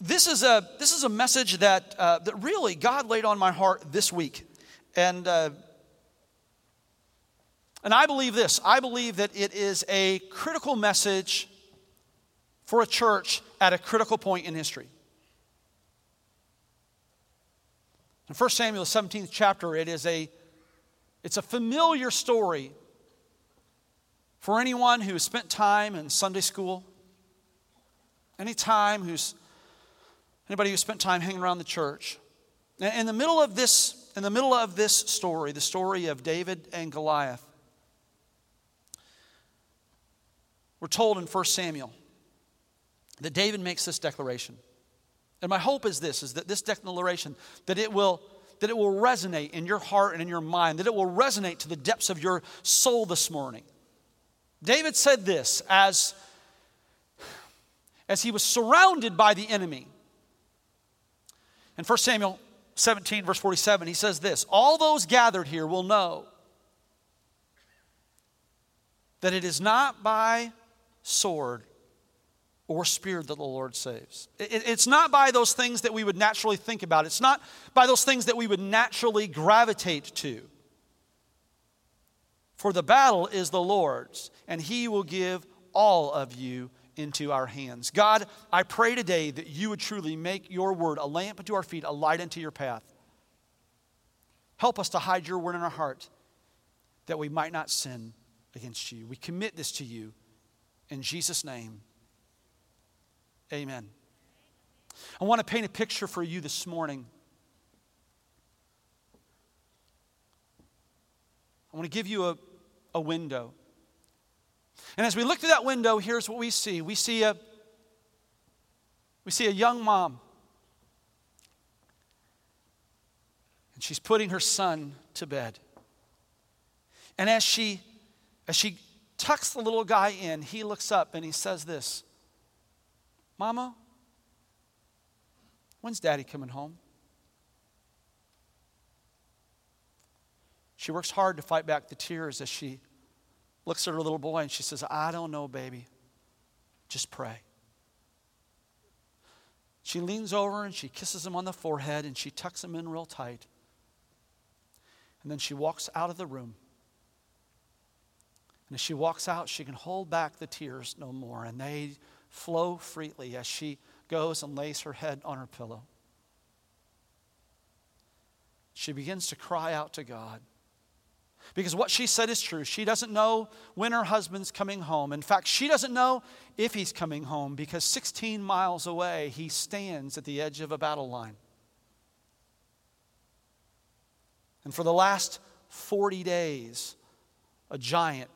this is a this is a message that uh, that really God laid on my heart this week, and uh, and I believe this. I believe that it is a critical message for a church at a critical point in history. In 1 Samuel, 17th chapter, it is a it's a familiar story for anyone who has spent time in Sunday school, any time who's anybody who spent time hanging around the church. In the middle of this, in the middle of this story, the story of David and Goliath, we're told in 1 Samuel that David makes this declaration. And my hope is this is that this declaration that it will that it will resonate in your heart and in your mind, that it will resonate to the depths of your soul this morning. David said this as, as he was surrounded by the enemy. In 1 Samuel 17, verse 47, he says this All those gathered here will know that it is not by sword or spear that the Lord saves. It's not by those things that we would naturally think about, it's not by those things that we would naturally gravitate to. For the battle is the Lord's, and He will give all of you into our hands. God, I pray today that you would truly make your word a lamp unto our feet, a light unto your path. Help us to hide your word in our heart that we might not sin against you. We commit this to you in Jesus' name. Amen. I want to paint a picture for you this morning. I want to give you a, a window. And as we look through that window, here's what we see. We see a we see a young mom. And she's putting her son to bed. And as she as she tucks the little guy in, he looks up and he says this. Mama, when's daddy coming home? She works hard to fight back the tears as she looks at her little boy and she says, I don't know, baby. Just pray. She leans over and she kisses him on the forehead and she tucks him in real tight. And then she walks out of the room. And as she walks out, she can hold back the tears no more. And they flow freely as she goes and lays her head on her pillow. She begins to cry out to God. Because what she said is true. She doesn't know when her husband's coming home. In fact, she doesn't know if he's coming home because 16 miles away, he stands at the edge of a battle line. And for the last 40 days, a giant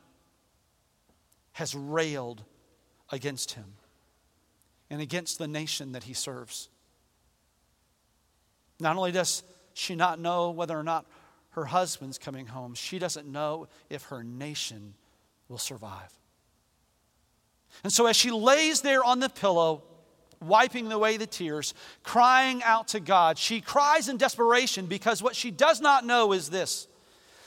has railed against him and against the nation that he serves. Not only does she not know whether or not her husband's coming home, she doesn't know if her nation will survive. And so, as she lays there on the pillow, wiping away the tears, crying out to God, she cries in desperation because what she does not know is this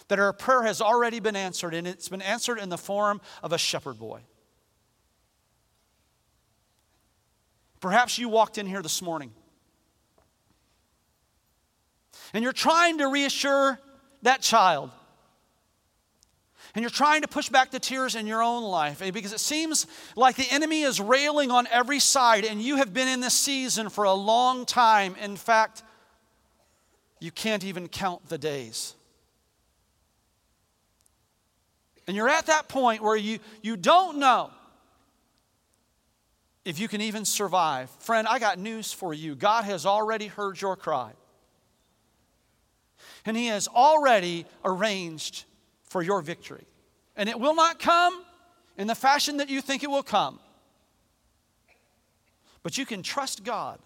that her prayer has already been answered, and it's been answered in the form of a shepherd boy. Perhaps you walked in here this morning and you're trying to reassure that child. And you're trying to push back the tears in your own life eh, because it seems like the enemy is railing on every side, and you have been in this season for a long time. In fact, you can't even count the days. And you're at that point where you, you don't know if you can even survive. Friend, I got news for you. God has already heard your cry and He has already arranged for your victory. And it will not come in the fashion that you think it will come. But you can trust God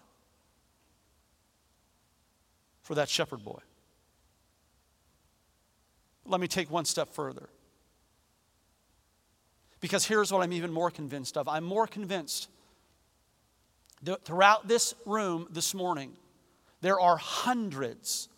for that shepherd boy. Let me take one step further. Because here's what I'm even more convinced of I'm more convinced that throughout this room this morning, there are hundreds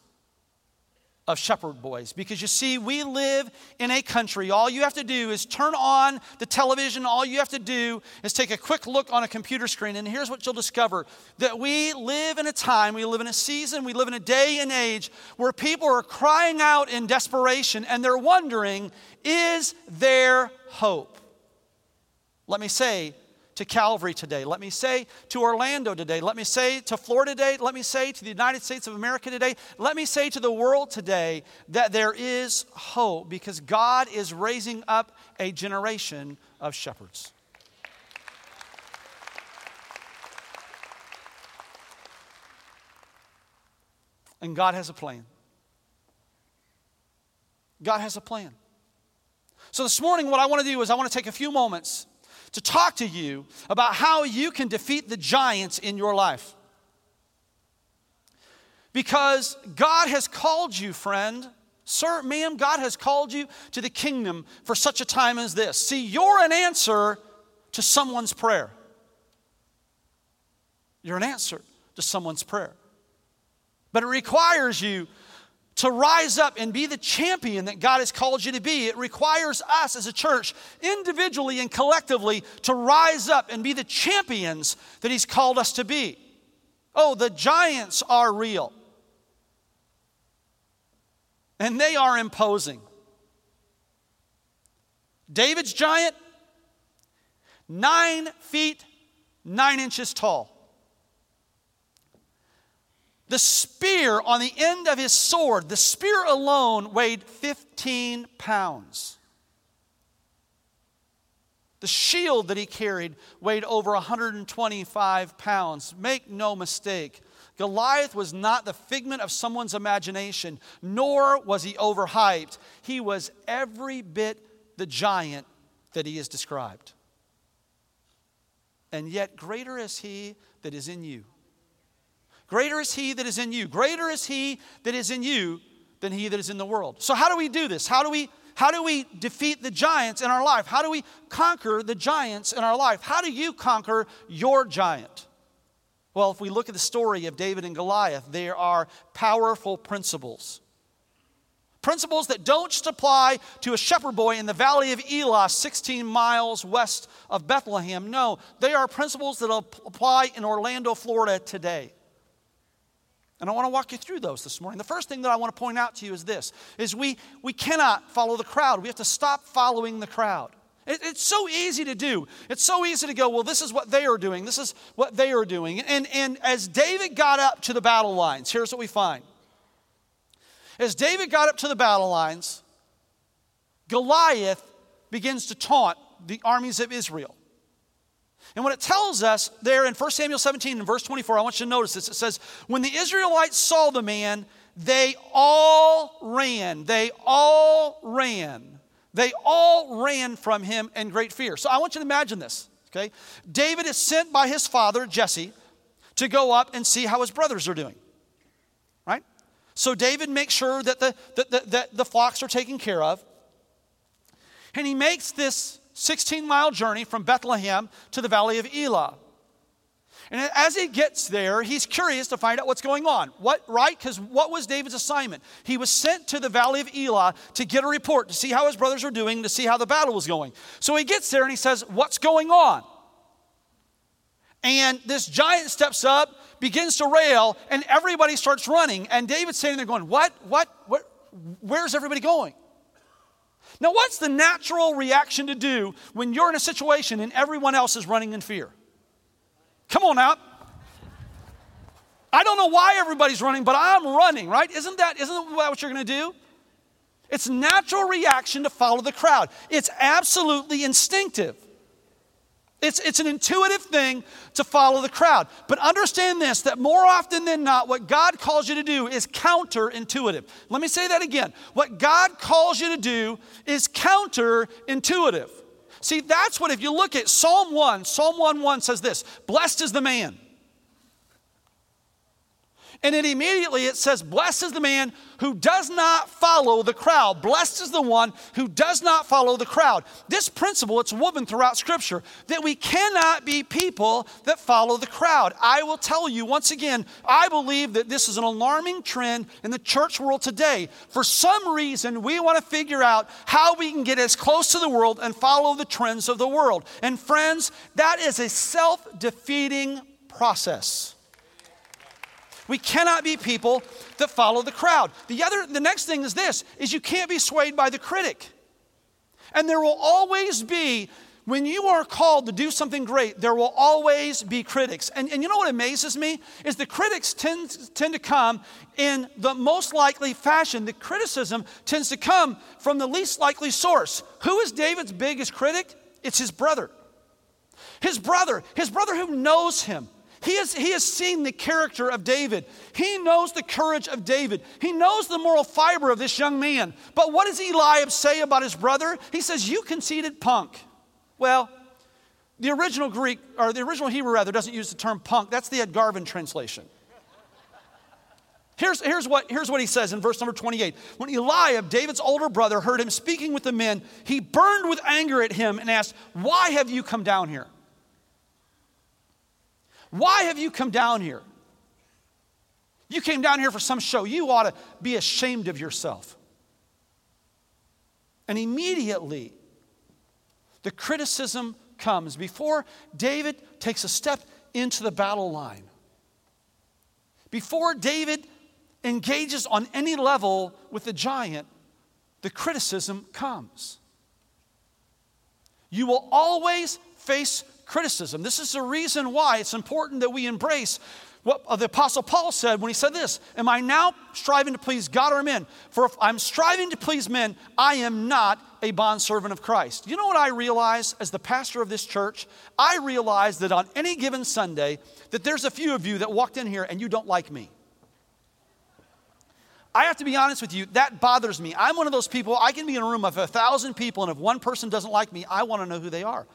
of shepherd boys. Because you see, we live in a country, all you have to do is turn on the television, all you have to do is take a quick look on a computer screen, and here's what you'll discover that we live in a time, we live in a season, we live in a day and age where people are crying out in desperation and they're wondering, is there hope? Let me say, to Calvary today. Let me say to Orlando today. Let me say to Florida today. Let me say to the United States of America today. Let me say to the world today that there is hope because God is raising up a generation of shepherds. And God has a plan. God has a plan. So, this morning, what I want to do is I want to take a few moments to talk to you about how you can defeat the giants in your life. Because God has called you, friend. Sir, ma'am, God has called you to the kingdom for such a time as this. See, you're an answer to someone's prayer. You're an answer to someone's prayer. But it requires you to rise up and be the champion that God has called you to be. It requires us as a church, individually and collectively, to rise up and be the champions that He's called us to be. Oh, the giants are real, and they are imposing. David's giant, nine feet, nine inches tall. The spear on the end of his sword, the spear alone weighed 15 pounds. The shield that he carried weighed over 125 pounds. Make no mistake, Goliath was not the figment of someone's imagination, nor was he overhyped. He was every bit the giant that he is described. And yet, greater is he that is in you Greater is he that is in you. Greater is he that is in you than he that is in the world. So, how do we do this? How do we how do we defeat the giants in our life? How do we conquer the giants in our life? How do you conquer your giant? Well, if we look at the story of David and Goliath, there are powerful principles. Principles that don't just apply to a shepherd boy in the valley of Elah, 16 miles west of Bethlehem. No, they are principles that apply in Orlando, Florida today. And I want to walk you through those this morning. The first thing that I want to point out to you is this is we we cannot follow the crowd. We have to stop following the crowd. It, it's so easy to do. It's so easy to go, well, this is what they are doing. This is what they are doing. And, and as David got up to the battle lines, here's what we find. As David got up to the battle lines, Goliath begins to taunt the armies of Israel. And what it tells us there in 1 Samuel 17 and verse 24, I want you to notice this. It says, When the Israelites saw the man, they all ran. They all ran. They all ran from him in great fear. So I want you to imagine this, okay? David is sent by his father, Jesse, to go up and see how his brothers are doing, right? So David makes sure that the, that the, that the flocks are taken care of. And he makes this 16 mile journey from Bethlehem to the valley of Elah. And as he gets there, he's curious to find out what's going on. What, right? Because what was David's assignment? He was sent to the valley of Elah to get a report, to see how his brothers were doing, to see how the battle was going. So he gets there and he says, What's going on? And this giant steps up, begins to rail, and everybody starts running. And David's standing there going, What? What? what? Where's everybody going? Now, what's the natural reaction to do when you're in a situation and everyone else is running in fear? Come on out. I don't know why everybody's running, but I'm running, right? Isn't that, isn't that what you're going to do? It's natural reaction to follow the crowd. It's absolutely instinctive. It's, it's an intuitive thing to follow the crowd. But understand this that more often than not, what God calls you to do is counterintuitive. Let me say that again. What God calls you to do is counterintuitive. See, that's what, if you look at Psalm 1, Psalm 1 1 says this Blessed is the man. And it immediately it says, Blessed is the man who does not follow the crowd. Blessed is the one who does not follow the crowd. This principle, it's woven throughout Scripture that we cannot be people that follow the crowd. I will tell you once again, I believe that this is an alarming trend in the church world today. For some reason, we want to figure out how we can get as close to the world and follow the trends of the world. And friends, that is a self defeating process. We cannot be people that follow the crowd. The other the next thing is this is you can't be swayed by the critic. And there will always be when you are called to do something great, there will always be critics. And, and you know what amazes me? Is the critics tend, tend to come in the most likely fashion. The criticism tends to come from the least likely source. Who is David's biggest critic? It's his brother. His brother, his brother who knows him, he has, he has seen the character of David. He knows the courage of David. He knows the moral fiber of this young man. But what does Eliab say about his brother? He says, You conceited punk. Well, the original Greek, or the original Hebrew rather, doesn't use the term punk. That's the Ed Garvin translation. Here's, here's, what, here's what he says in verse number 28. When Eliab, David's older brother, heard him speaking with the men, he burned with anger at him and asked, Why have you come down here? Why have you come down here? You came down here for some show. You ought to be ashamed of yourself. And immediately, the criticism comes before David takes a step into the battle line. Before David engages on any level with the giant, the criticism comes. You will always face criticism. This is the reason why it's important that we embrace what the Apostle Paul said when he said this Am I now striving to please God or men? For if I'm striving to please men, I am not a bondservant of Christ. You know what I realize as the pastor of this church? I realize that on any given Sunday, that there's a few of you that walked in here and you don't like me. I have to be honest with you, that bothers me. I'm one of those people, I can be in a room of a thousand people, and if one person doesn't like me, I want to know who they are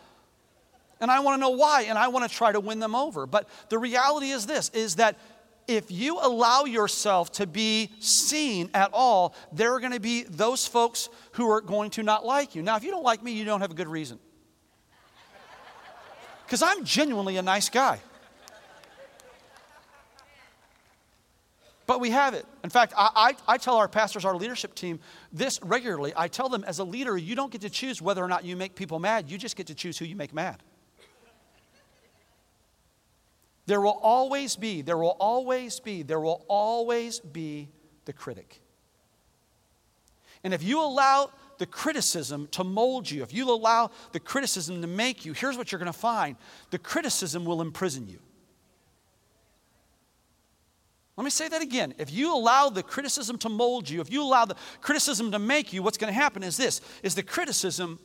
and I want to know why, and I want to try to win them over. But the reality is this is that if you allow yourself to be seen at all, there are going to be those folks who are going to not like you. Now, if you don't like me, you don't have a good reason. Because I'm genuinely a nice guy. But we have it. In fact, I, I, I, tell our pastors, our leadership team, this regularly. I tell them, as a leader, you don't get to choose whether or not you make people mad, you just get to choose who you make mad. There will always be, there will always be, there will always be the critic. And if you allow the criticism to mold you, if you allow the criticism to make you, here's what you're going to find the criticism will imprison you. Let me say that again. If you allow the criticism to mold you, if you allow the criticism to make you, what's going to happen is this is the criticism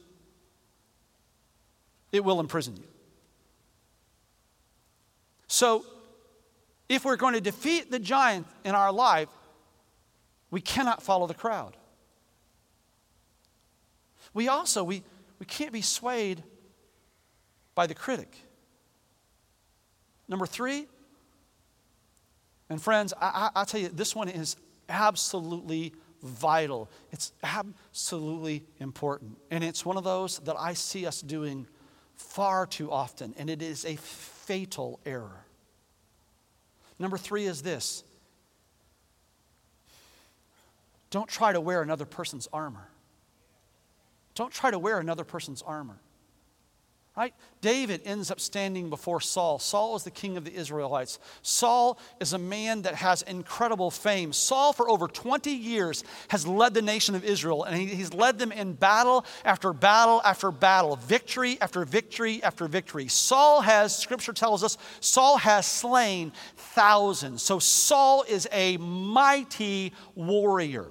it will imprison you. So, if we're going to defeat the giant in our life, we cannot follow the crowd. We also, we, we can't be swayed by the critic. Number three, and friends, I, I, I tell you, this one is absolutely vital. It's absolutely important. And it's one of those that I see us doing far too often, and it is a fatal error. Number three is this don't try to wear another person's armor. Don't try to wear another person's armor. Right? David ends up standing before Saul. Saul is the king of the Israelites. Saul is a man that has incredible fame. Saul, for over 20 years, has led the nation of Israel, and he's led them in battle after battle after battle, victory after victory after victory. Saul has, scripture tells us, Saul has slain thousands. So Saul is a mighty warrior.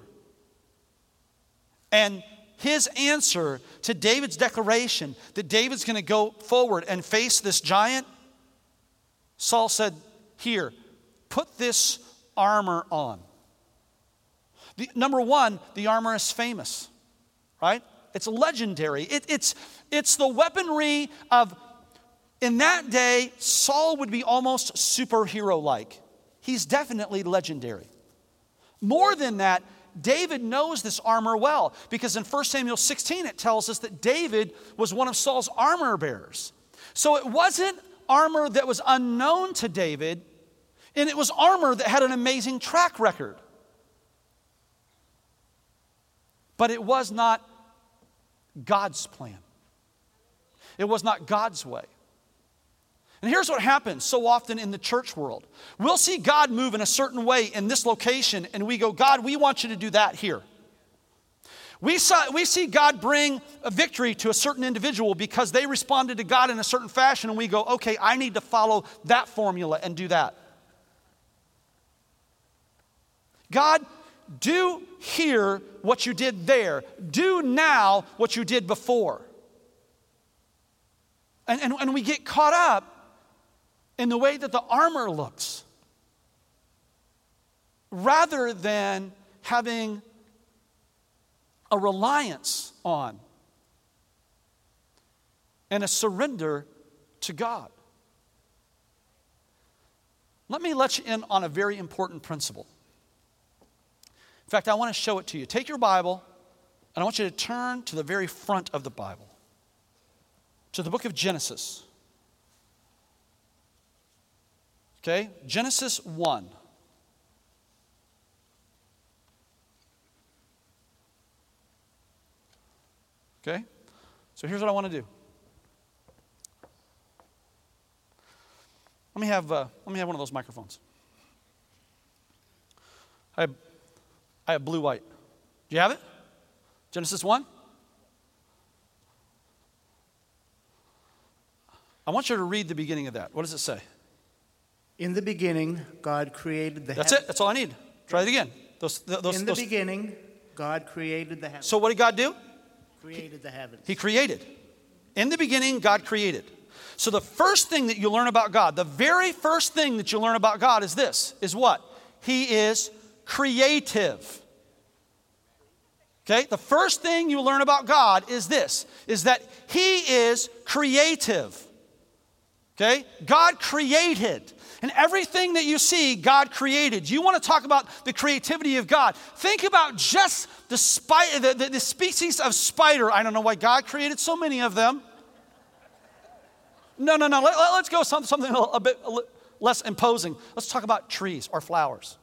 And his answer to David's declaration that David's going to go forward and face this giant, Saul said, Here, put this armor on. The, number one, the armor is famous, right? It's legendary. It, it's, it's the weaponry of, in that day, Saul would be almost superhero like. he's definitely legendary. More than that, David knows this armor well because in 1 Samuel 16 it tells us that David was one of Saul's armor bearers. So it wasn't armor that was unknown to David, and it was armor that had an amazing track record. But it was not God's plan, it was not God's way. And here's what happens so often in the church world we'll see God move in a certain way in this location, and we go, God, we want you to do that here. We, saw, we see God bring a victory to a certain individual because they responded to God in a certain fashion, and we go, okay, I need to follow that formula and do that. God, do here what you did there, do now what you did before. And, and, and we get caught up in the way that the armor looks rather than having a reliance on and a surrender to God. Let me let you in on a very important principle. In fact, I want to show it to you. Take your Bible, and I want you to turn to the very front of the Bible, to the book of Genesis. Okay? Genesis 1. Okay? So here's what I want to do. Let me have, uh, let me have one of those microphones. I have, I have blue white. Do you have it? Genesis 1? I want you to read the beginning of that. What does it say? In the beginning, God created the That's it. That's all I need. Try it again. Those, those, In the those. beginning, God created the heavens. So what did God do? created the heavens. He created. In the beginning, God created. So the first thing that you learn about God, the very first thing that you learn about God is this, is what? He is creative. Okay? The first thing you learn about God is this, is that he is creative. Okay? God created. And everything that you see, God created. You want to talk about the creativity of God. Think about just the, the, the, the species of spider. I don't know why God created so many of them. No, no, no. Let, us go something, something a, a bit less imposing. Let's talk about trees or flowers.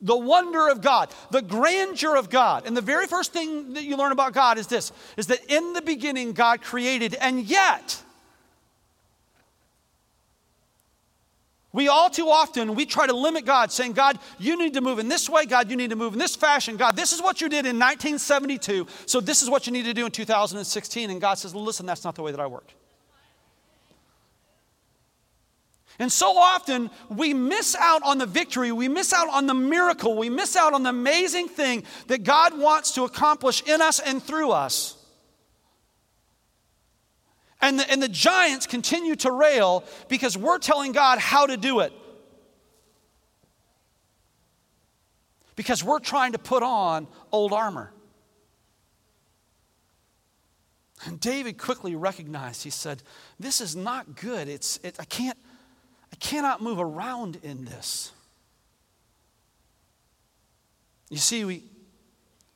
The wonder of God, the grandeur of God. And the very first thing that you learn about God is this is that in the beginning God created, and yet We all too often we try to limit God, saying, God, you need to move in this way, God, you need to move in this fashion. God, this is what you did in 1972, so this is what you need to do in 2016. And God says, listen, that's not the way that I work. And so often we miss out on the victory, we miss out on the miracle, we miss out on the amazing thing that God wants to accomplish in us and through us and the, and the giants continue to rail because we're telling God how to do it. Because we're trying to put on old armor. And David quickly recognized, he said, This is not good. It's, it, I, can't, I cannot move around in this. You see, we,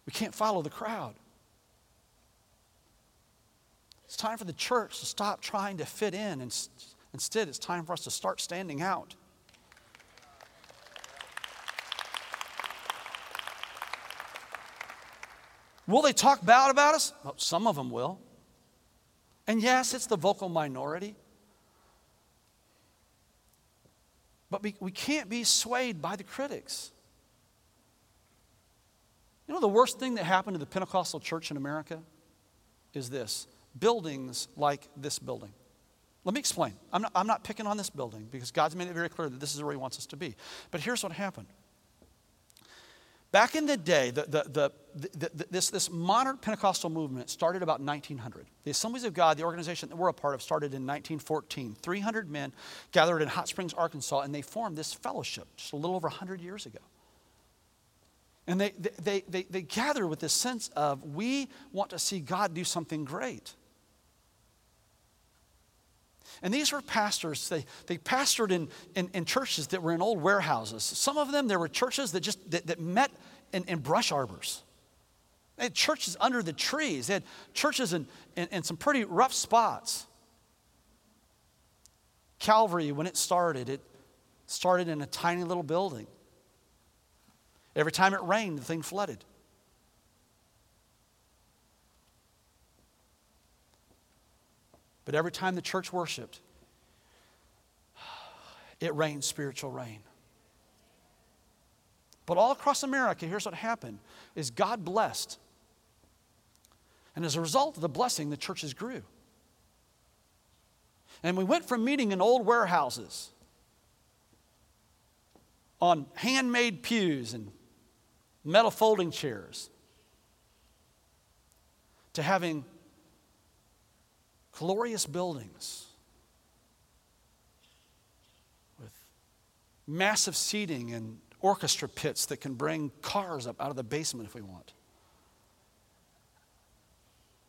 we can't follow the crowd. It's time for the church to stop trying to fit in, and instead, it's time for us to start standing out. Will they talk bad about us? Well, some of them will. And yes, it's the vocal minority. But we, we can't be swayed by the critics. You know, the worst thing that happened to the Pentecostal church in America is this buildings like this building. Let me explain. I'm not, I'm not picking on this building because God's made it very clear that this is where He wants us to be. But here's what happened. Back in the day, the, the, the, this, this modern Pentecostal movement started about 1900. The Assemblies of God, the organization that we're a part of, started in 1914. 300 men gathered in Hot Springs, Arkansas, and they formed this fellowship just a little over 100 years ago. And they, they, they, they gather with this sense of we want to see God do something great. And these were pastors, they, they pastored in, in, in, churches that were in old warehouses. Some of them, there were churches that just that, that met in, in brush arbors. They had churches under the trees. They had churches in, in, in some pretty rough spots. Calvary, when it started, it started in a tiny little building. Every time it rained, the thing flooded. But every time the church worshiped, it rained spiritual rain. But all across America, here's what happened is God blessed. And as a result of the blessing, the churches grew. And we went from meeting in old warehouses on handmade pews and metal folding chairs to having glorious buildings with massive seating and orchestra pits that can bring cars up out of the basement if we want.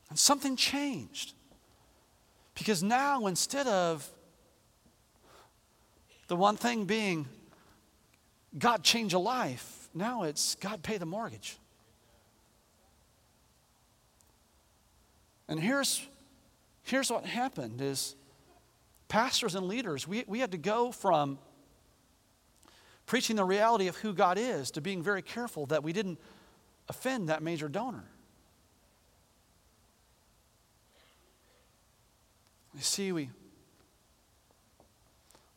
And something changed. Because now, instead of the one thing being God change a life, now it's God pay the mortgage. And here's, here's what happened is pastors and leaders, we, we had to go from preaching the reality of who God is to being very careful that we didn't offend that major donor. You see, we,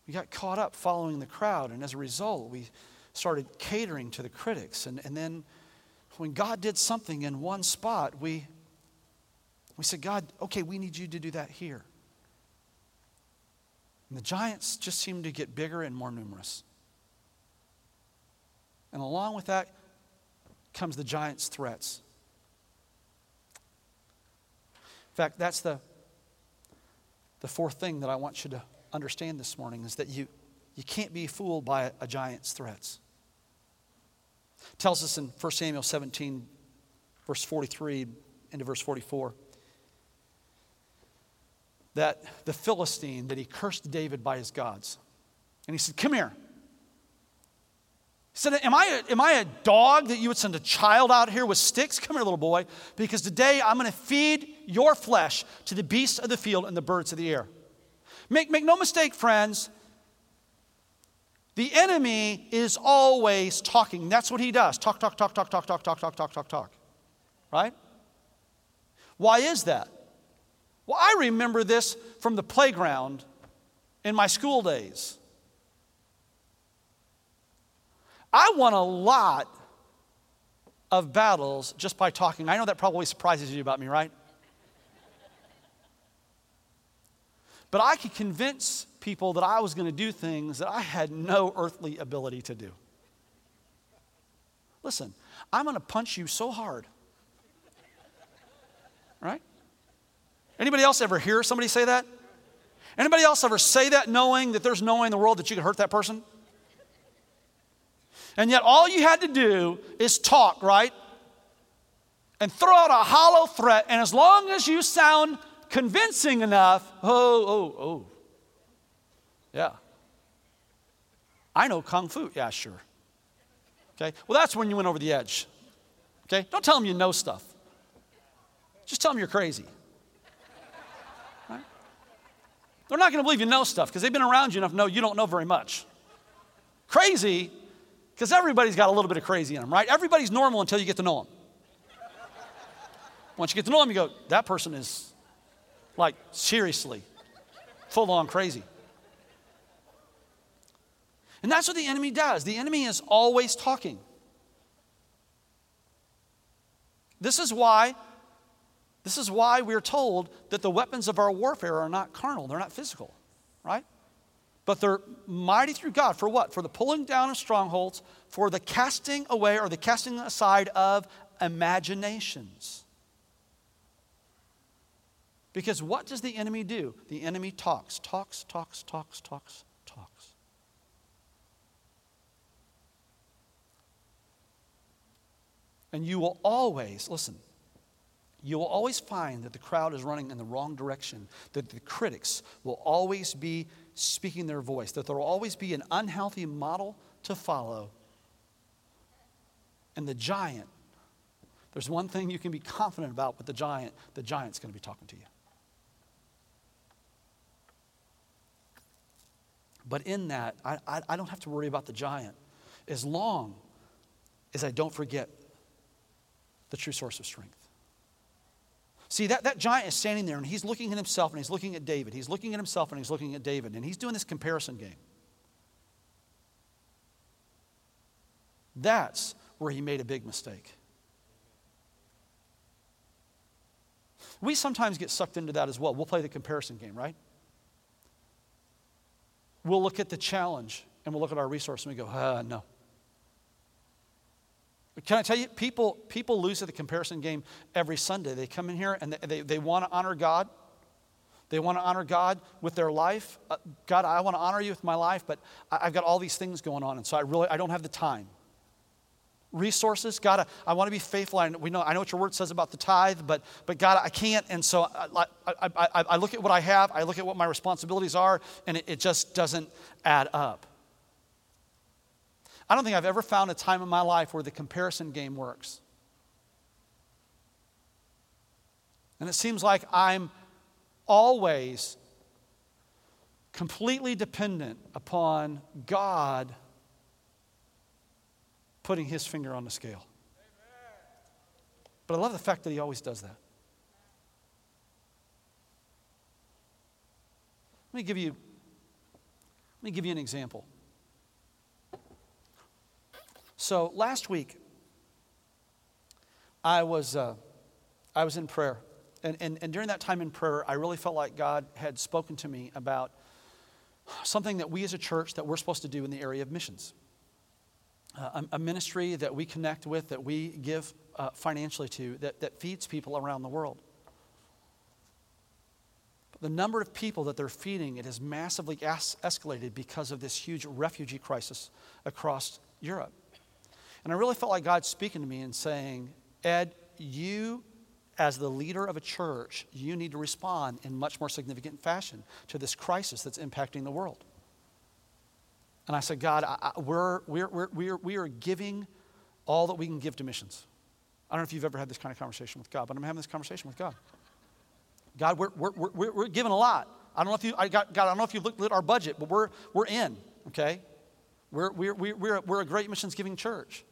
we got caught up following the crowd, and as a result, we started catering to the critics. And, and then when God did something in one spot, we, we said, God, okay, we need you to do that here. And the giants just seemed to get bigger and more numerous. And along with that comes the giants' threats. In fact, that's the the fourth thing that I want you to understand this morning is that you, you can't be fooled by a, a giant's threats. It tells us in 1 Samuel 17, verse 43 into verse 44, that the Philistine, that he cursed David by his gods. And he said, Come here. He said, am I, a, am I a dog that you would send a child out here with sticks? Come here, little boy, because today I'm going to feed your flesh to the beasts of the field and the birds of the air. Make, make no mistake, friends, the enemy is always talking. That's what he does talk, talk, talk, talk, talk, talk, talk, talk, talk, talk, talk. Right? Why is that? Well, I remember this from the playground in my school days. I won a lot of battles just by talking. I know that probably surprises you about me, right? But I could convince people that I was going to do things that I had no earthly ability to do. Listen, I'm going to punch you so hard. Right? Anybody else ever hear somebody say that? Anybody else ever say that knowing that there's no way in the world that you could hurt that person? And yet, all you had to do is talk, right? And throw out a hollow threat. And as long as you sound convincing enough, oh, oh, oh. Yeah. I know Kung Fu. Yeah, sure. Okay? Well, that's when you went over the edge. Okay? Don't tell them you know stuff. Just tell them you're crazy. Right? They're not going to believe you know stuff because they've been around you enough to know you don't know very much. Crazy because everybody's got a little bit of crazy in them, right? Everybody's normal until you get to know them. Once you get to know them, you go, that person is like seriously full on crazy. And that's what the enemy does. The enemy is always talking. This is why this is why we're told that the weapons of our warfare are not carnal, they're not physical, right? But they're mighty through God for what? For the pulling down of strongholds, for the casting away or the casting aside of imaginations. Because what does the enemy do? The enemy talks, talks, talks, talks, talks, talks. And you will always, listen, you will always find that the crowd is running in the wrong direction, that the critics will always be speaking their voice, that there will always be an unhealthy model to follow. And the giant, there's one thing you can be confident about with the giant the giant's going to be talking to you. But in that, I, I, I don't have to worry about the giant as long as I don't forget the true source of strength. See, that, that giant is standing there and he's looking at himself and he's looking at David. He's looking at himself and he's looking at David. And he's doing this comparison game. That's where he made a big mistake. We sometimes get sucked into that as well. We'll play the comparison game, right? We'll look at the challenge and we'll look at our resource and we go, uh, no. Can I tell you, people, people lose at the comparison game every Sunday. They come in here and they, they, they want to honor God. They want to honor God with their life. Uh, God, I want to honor you with my life, but I, I've got all these things going on, and so I really I don't have the time. Resources, God, I, I want to be faithful. I, we know, I know what your word says about the tithe, but, but God, I can't. And so I, I, I, I look at what I have, I look at what my responsibilities are, and it, it just doesn't add up. I don't think I've ever found a time in my life where the comparison game works. And it seems like I'm always completely dependent upon God putting his finger on the scale. But I love the fact that he always does that. Let me give you, let me give you an example. So last week, I was, uh, I was in prayer. And, and, and during that time in prayer, I really felt like God had spoken to me about something that we as a church that we're supposed to do in the area of missions. Uh, a, a, ministry that we connect with, that we give uh, financially to, that, that feeds people around the world. the number of people that they're feeding, it has massively es- escalated because of this huge refugee crisis across Europe. And I really felt like God speaking to me and saying, Ed, you, as the leader of a church, you need to respond in much more significant fashion to this crisis that's impacting the world. And I said, God, I, I, we're, we're, we're, we're, we are giving all that we can give to missions. I don't know if you've ever had this kind of conversation with God, but I'm having this conversation with God. God, we're, we're, we're, we're giving a lot. I don't know if you, I got, God, I don't know if you looked at our budget, but we're, we're in, okay? We're, we're, we're, we're a great missions giving church.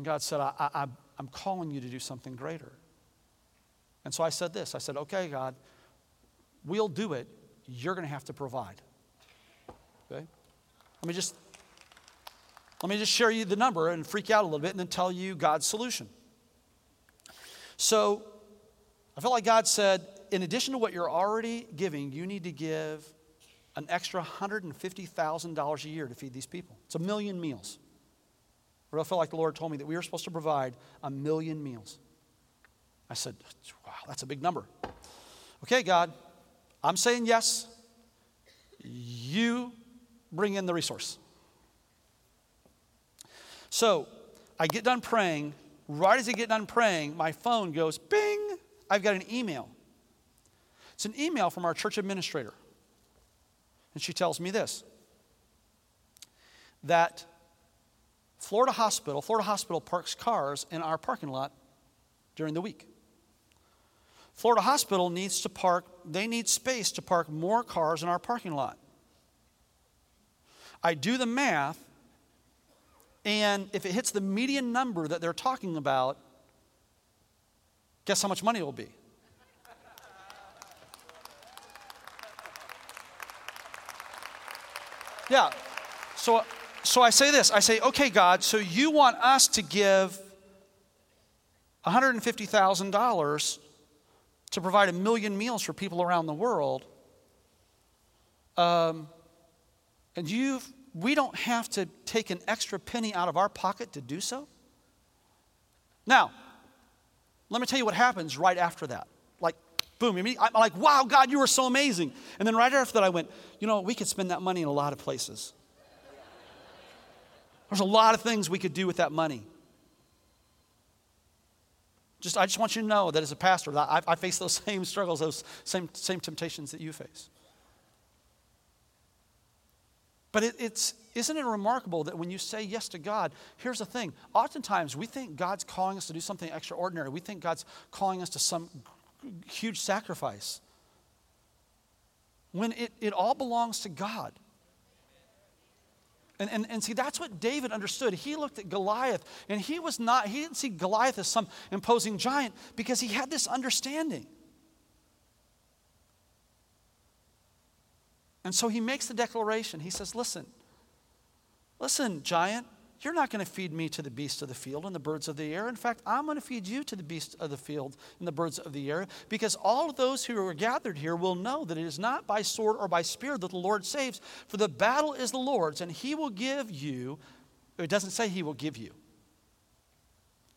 And God said, I, I, I'm calling you to do something greater. And so I said this I said, Okay, God, we'll do it. You're going to have to provide. Okay? Let me just. Let me just share you the number and freak out a little bit and then tell you God's solution. So, I felt like God said, in addition to what you're already giving, you need to give an extra $150,000 a year to feed these people. It's a million meals. I really felt like the Lord told me that we were supposed to provide a million meals. I said, wow, that's a big number. Okay, God, I'm saying yes. You bring in the resource. So I get done praying. Right as I get done praying, my phone goes bing. I've got an email. It's an email from our church administrator. And she tells me this that Florida Hospital, Florida Hospital parks cars in our parking lot during the week. Florida Hospital needs to park, they need space to park more cars in our parking lot. I do the math, and if it hits the median number that they're talking about, guess how much money it will be? Yeah. So so I say this I say, okay, God, so you want us to give $150,000 to provide a million meals for people around the world. Um, and you we don't have to take an extra penny out of our pocket to do so? Now, let me tell you what happens right after that. Like, boom, I'm like, wow, God, you are so amazing. And then right after that, I went, you know, we could spend that money in a lot of places. There's a lot of things we could do with that money. Just, I just want you to know that as a pastor, I, I face those same struggles, those same, same temptations that you face. But it, it's, isn't it remarkable that when you say yes to God, here's the thing. Oftentimes we think God's calling us to do something extraordinary. We think God's calling us to some huge sacrifice. When it, it all belongs to God. And, and, and see, that's what David understood. He looked at Goliath, and he was not, he didn't see Goliath as some imposing giant because he had this understanding. And so he makes the declaration. He says, Listen, listen, giant, you're not going to feed me to the beasts of the field and the birds of the air. In fact, I'm going to feed you to the beasts of the field and the birds of the air, because all of those who are gathered here will know that it is not by sword or by spear that the Lord saves, for the battle is the Lord's, and he will give you, it doesn't say he will give you.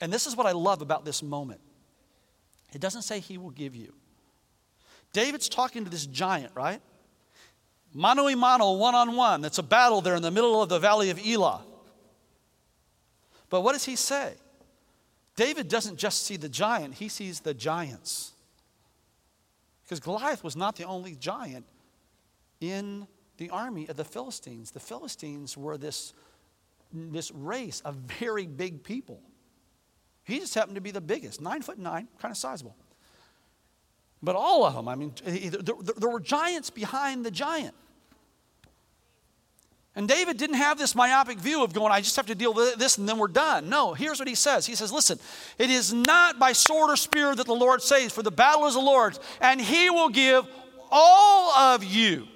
And this is what I love about this moment. It doesn't say he will give you. David's talking to this giant, right? Mano mano, one on one. That's a battle there in the middle of the valley of Elah. But what does he say? David doesn't just see the giant, he sees the giants. Because Goliath was not the only giant in the army of the Philistines. The Philistines were this, this race of very big people. He just happened to be the biggest, nine foot nine, kind of sizable. But all of them, I mean, there, there were giants behind the giant. And David didn't have this myopic view of going, I just have to deal with this and then we're done. No, here's what he says. He says, Listen, it is not by sword or spear that the Lord saves, for the battle is the Lord's, and he will give all of you.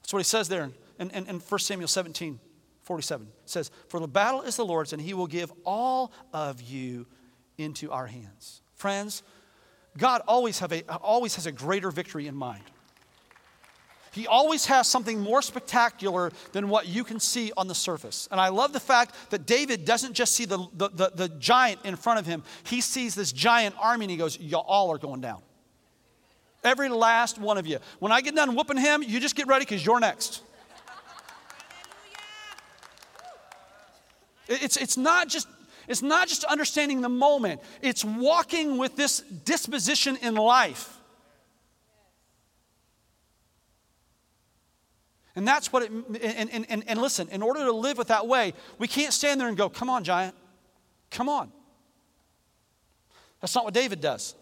That's what he says there in, in, in 1 Samuel 17 47. It says, For the battle is the Lord's, and he will give all of you into our hands. Friends, God always, have a, always has a greater victory in mind. He always has something more spectacular than what you can see on the surface. And I love the fact that David doesn't just see the, the, the, the giant in front of him, he sees this giant army and he goes, Y'all are going down. Every last one of you. When I get done whooping him, you just get ready because you're next. It's, it's, not just, it's not just understanding the moment, it's walking with this disposition in life. And that's what it, and, and, and, and listen, in order to live with that way, we can't stand there and go, come on, giant, come on. That's not what David does.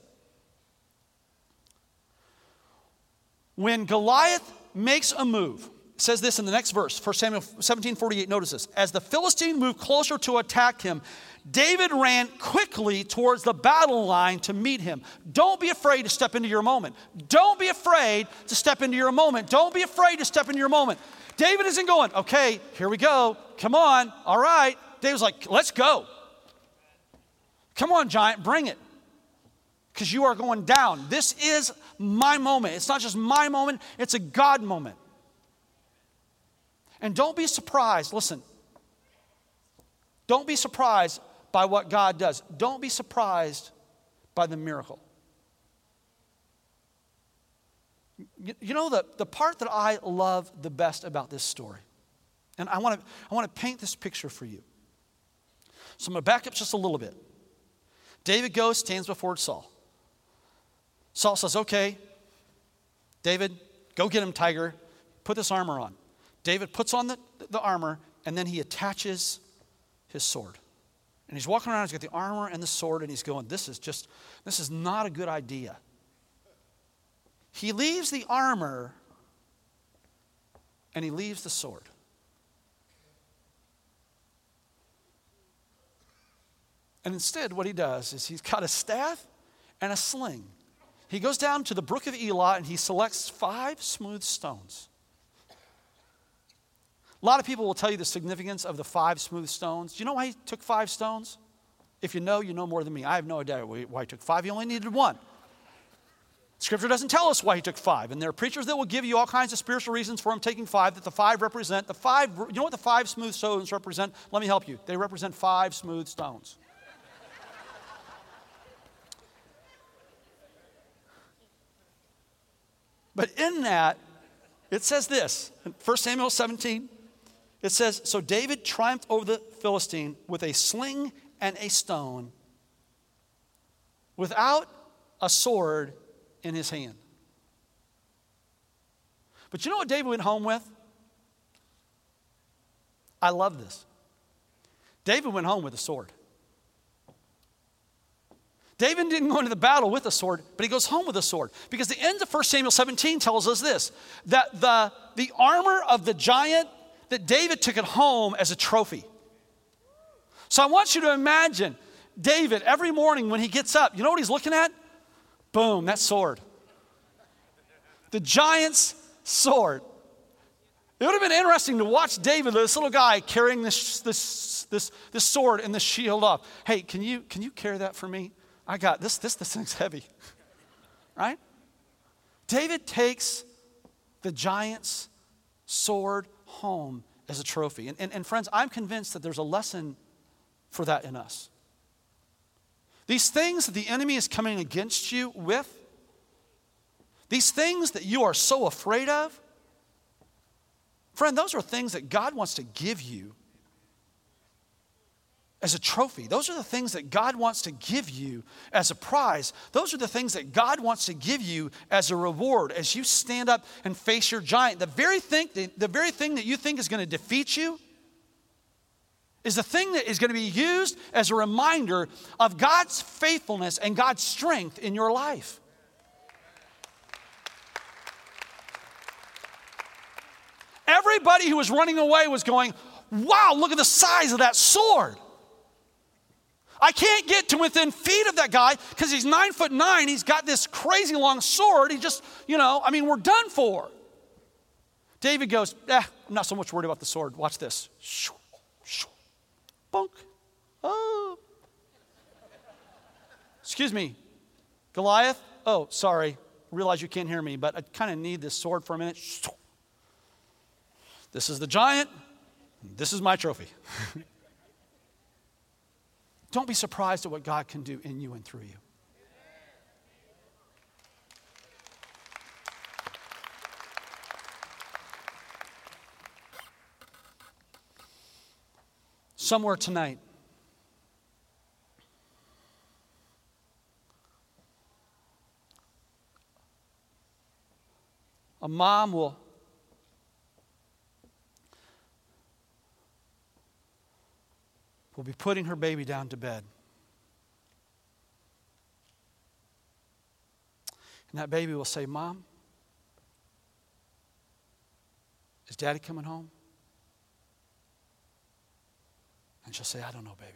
When Goliath makes a move, says this in the next verse, 1 Samuel 17 48, notice this. As the Philistine moved closer to attack him, David ran quickly towards the battle line to meet him. Don't be afraid to step into your moment. Don't be afraid to step into your moment. Don't be afraid to step into your moment. David isn't going, okay, here we go. Come on. All right. David's like, let's go. Come on, giant, bring it. Because you are going down. This is my moment. It's not just my moment, it's a God moment. And don't be surprised. Listen, don't be surprised by what God does. Don't be surprised by the miracle. You know, the, the part that I love the best about this story, and I want to I want to paint this picture for you. So I'm going to back up just a little bit. David goes, stands before Saul. Saul says, Okay, David, go get him, tiger. Put this armor on. David puts on the, the armor, and then he attaches his sword. And he's walking around, he's got the armor and the sword, and he's going, This is just, this is not a good idea. He leaves the armor and he leaves the sword. And instead, what he does is he's got a staff and a sling. He goes down to the brook of Elah and he selects five smooth stones. A lot of people will tell you the significance of the five smooth stones. Do you know why he took five stones? If you know, you know more than me. I have no idea why he took five. He only needed one. Scripture doesn't tell us why he took five. And there are preachers that will give you all kinds of spiritual reasons for him taking five, that the five represent. The five, you know what the five smooth stones represent? Let me help you. They represent five smooth stones. But in that, it says this in 1 Samuel 17, it says, So David triumphed over the Philistine with a sling and a stone, without a sword in his hand. But you know what David went home with? I love this. David went home with a sword. David didn't go into the battle with a sword, but he goes home with a sword. Because the end of 1 Samuel 17 tells us this that the, the armor of the giant, that David took it home as a trophy. So I want you to imagine David every morning when he gets up, you know what he's looking at? Boom, that sword. The giant's sword. It would have been interesting to watch David, this little guy, carrying this, this, this, this sword and this shield up. Hey, can you, can you carry that for me? I got this, this, this thing's heavy. right? David takes the giant's sword home as a trophy. And, and, and friends, I'm convinced that there's a lesson for that in us. These things that the enemy is coming against you with, these things that you are so afraid of, friend, those are things that God wants to give you as a trophy. Those are the things that God wants to give you as a prize. Those are the things that God wants to give you as a reward as you stand up and face your giant. The very thing, the very thing that you think is going to defeat you is the thing that is going to be used as a reminder of God's faithfulness and God's strength in your life. Everybody who was running away was going, Wow, look at the size of that sword. I can't get to within feet of that guy because he's nine foot nine. He's got this crazy long sword. He just, you know, I mean, we're done for. David goes, eh, I'm not so much worried about the sword. Watch this. Shoo, shoo. Oh. Excuse me, Goliath? Oh, sorry. realize you can't hear me, but I kind of need this sword for a minute. This is the giant. This is my trophy. Don't be surprised at what God can do in you and through you. somewhere tonight. A mom will will be putting her baby down to bed. And that baby will say, Mom, is daddy coming home? And she'll say, I don't know, baby.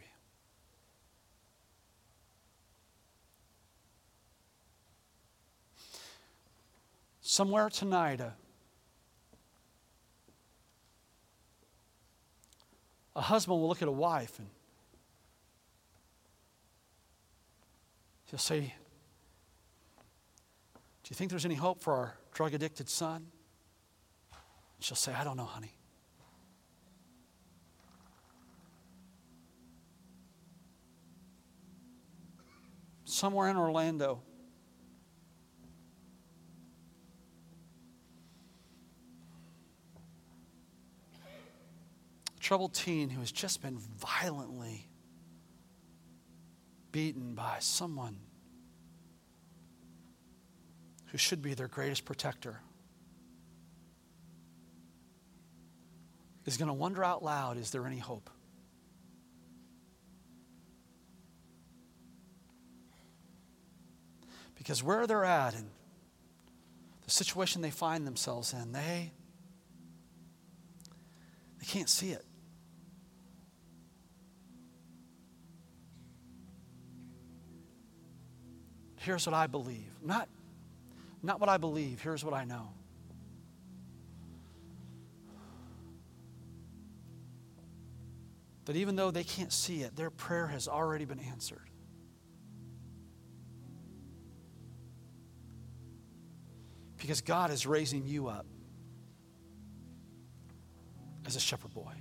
Somewhere tonight, a, a husband will look at a wife and he'll say, Do you think there's any hope for our drug addicted son? She'll say, I don't know, honey. somewhere in Orlando. A troubled teen who has just been violently beaten by someone who should be their greatest protector is going to wonder out loud is there any hope? Because where they're at and the situation they find themselves in, they, they can't see it. Here's what I believe. Not, not what I believe, here's what I know. That even though they can't see it, their prayer has already been answered. Because God is raising you up as a shepherd boy.